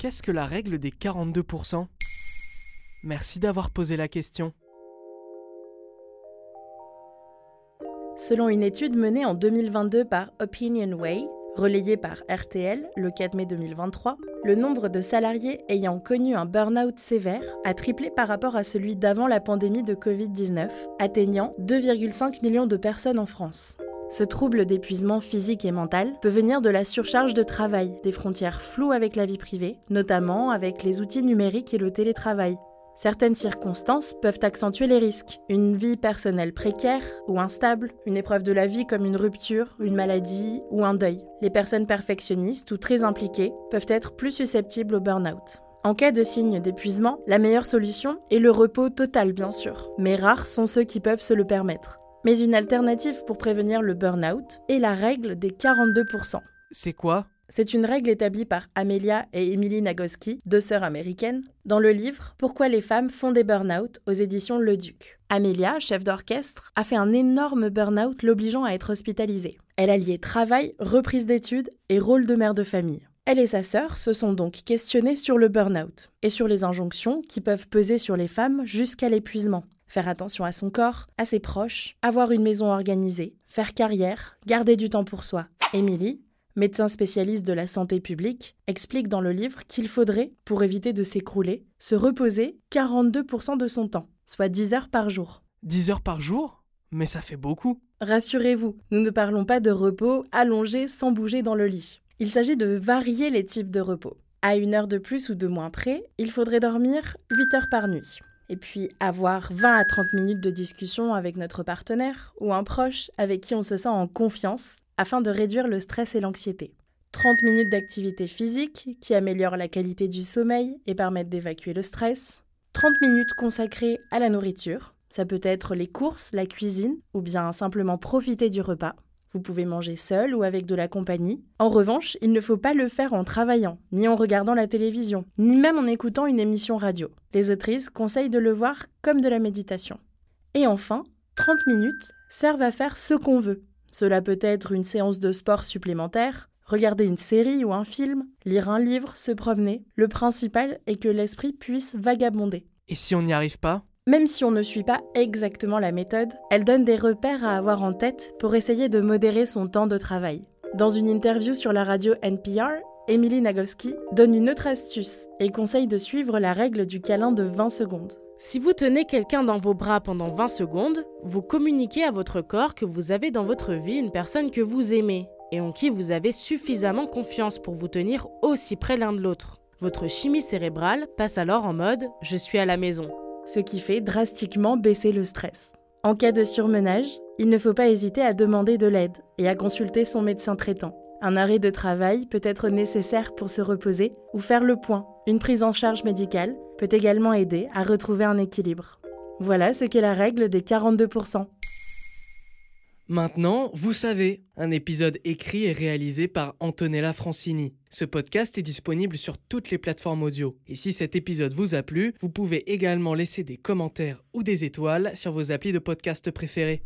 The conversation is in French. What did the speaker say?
qu'est-ce que la règle des 42% Merci d'avoir posé la question. Selon une étude menée en 2022 par Opinion Way, relayée par RTL le 4 mai 2023, le nombre de salariés ayant connu un burn-out sévère a triplé par rapport à celui d'avant la pandémie de Covid-19, atteignant 2,5 millions de personnes en France. Ce trouble d'épuisement physique et mental peut venir de la surcharge de travail, des frontières floues avec la vie privée, notamment avec les outils numériques et le télétravail. Certaines circonstances peuvent accentuer les risques. Une vie personnelle précaire ou instable, une épreuve de la vie comme une rupture, une maladie ou un deuil. Les personnes perfectionnistes ou très impliquées peuvent être plus susceptibles au burn-out. En cas de signe d'épuisement, la meilleure solution est le repos total bien sûr, mais rares sont ceux qui peuvent se le permettre. Mais une alternative pour prévenir le burn-out est la règle des 42%. C'est quoi? C'est une règle établie par Amelia et Emily Nagoski, deux sœurs américaines, dans le livre Pourquoi les femmes font des burn-out aux éditions Le Duc. Amelia, chef d'orchestre, a fait un énorme burn-out l'obligeant à être hospitalisée. Elle a lié travail, reprise d'études et rôle de mère de famille. Elle et sa sœur se sont donc questionnées sur le burn-out et sur les injonctions qui peuvent peser sur les femmes jusqu'à l'épuisement faire attention à son corps, à ses proches, avoir une maison organisée, faire carrière, garder du temps pour soi. Émilie, médecin spécialiste de la santé publique, explique dans le livre qu'il faudrait, pour éviter de s'écrouler, se reposer 42% de son temps, soit 10 heures par jour. 10 heures par jour? Mais ça fait beaucoup. Rassurez-vous, nous ne parlons pas de repos allongé sans bouger dans le lit. Il s'agit de varier les types de repos. À une heure de plus ou de moins près, il faudrait dormir 8 heures par nuit et puis avoir 20 à 30 minutes de discussion avec notre partenaire ou un proche avec qui on se sent en confiance afin de réduire le stress et l'anxiété. 30 minutes d'activité physique qui améliore la qualité du sommeil et permettent d'évacuer le stress. 30 minutes consacrées à la nourriture. Ça peut être les courses, la cuisine ou bien simplement profiter du repas. Vous pouvez manger seul ou avec de la compagnie. En revanche, il ne faut pas le faire en travaillant, ni en regardant la télévision, ni même en écoutant une émission radio. Les autrices conseillent de le voir comme de la méditation. Et enfin, 30 minutes servent à faire ce qu'on veut. Cela peut être une séance de sport supplémentaire, regarder une série ou un film, lire un livre, se promener. Le principal est que l'esprit puisse vagabonder. Et si on n'y arrive pas? Même si on ne suit pas exactement la méthode, elle donne des repères à avoir en tête pour essayer de modérer son temps de travail. Dans une interview sur la radio NPR, Emily Nagoski donne une autre astuce et conseille de suivre la règle du câlin de 20 secondes. Si vous tenez quelqu'un dans vos bras pendant 20 secondes, vous communiquez à votre corps que vous avez dans votre vie une personne que vous aimez et en qui vous avez suffisamment confiance pour vous tenir aussi près l'un de l'autre. Votre chimie cérébrale passe alors en mode ⁇ je suis à la maison ⁇ ce qui fait drastiquement baisser le stress. En cas de surmenage, il ne faut pas hésiter à demander de l'aide et à consulter son médecin traitant. Un arrêt de travail peut être nécessaire pour se reposer ou faire le point. Une prise en charge médicale peut également aider à retrouver un équilibre. Voilà ce qu'est la règle des 42%. Maintenant, vous savez, un épisode écrit et réalisé par Antonella Francini. Ce podcast est disponible sur toutes les plateformes audio. Et si cet épisode vous a plu, vous pouvez également laisser des commentaires ou des étoiles sur vos applis de podcast préférés.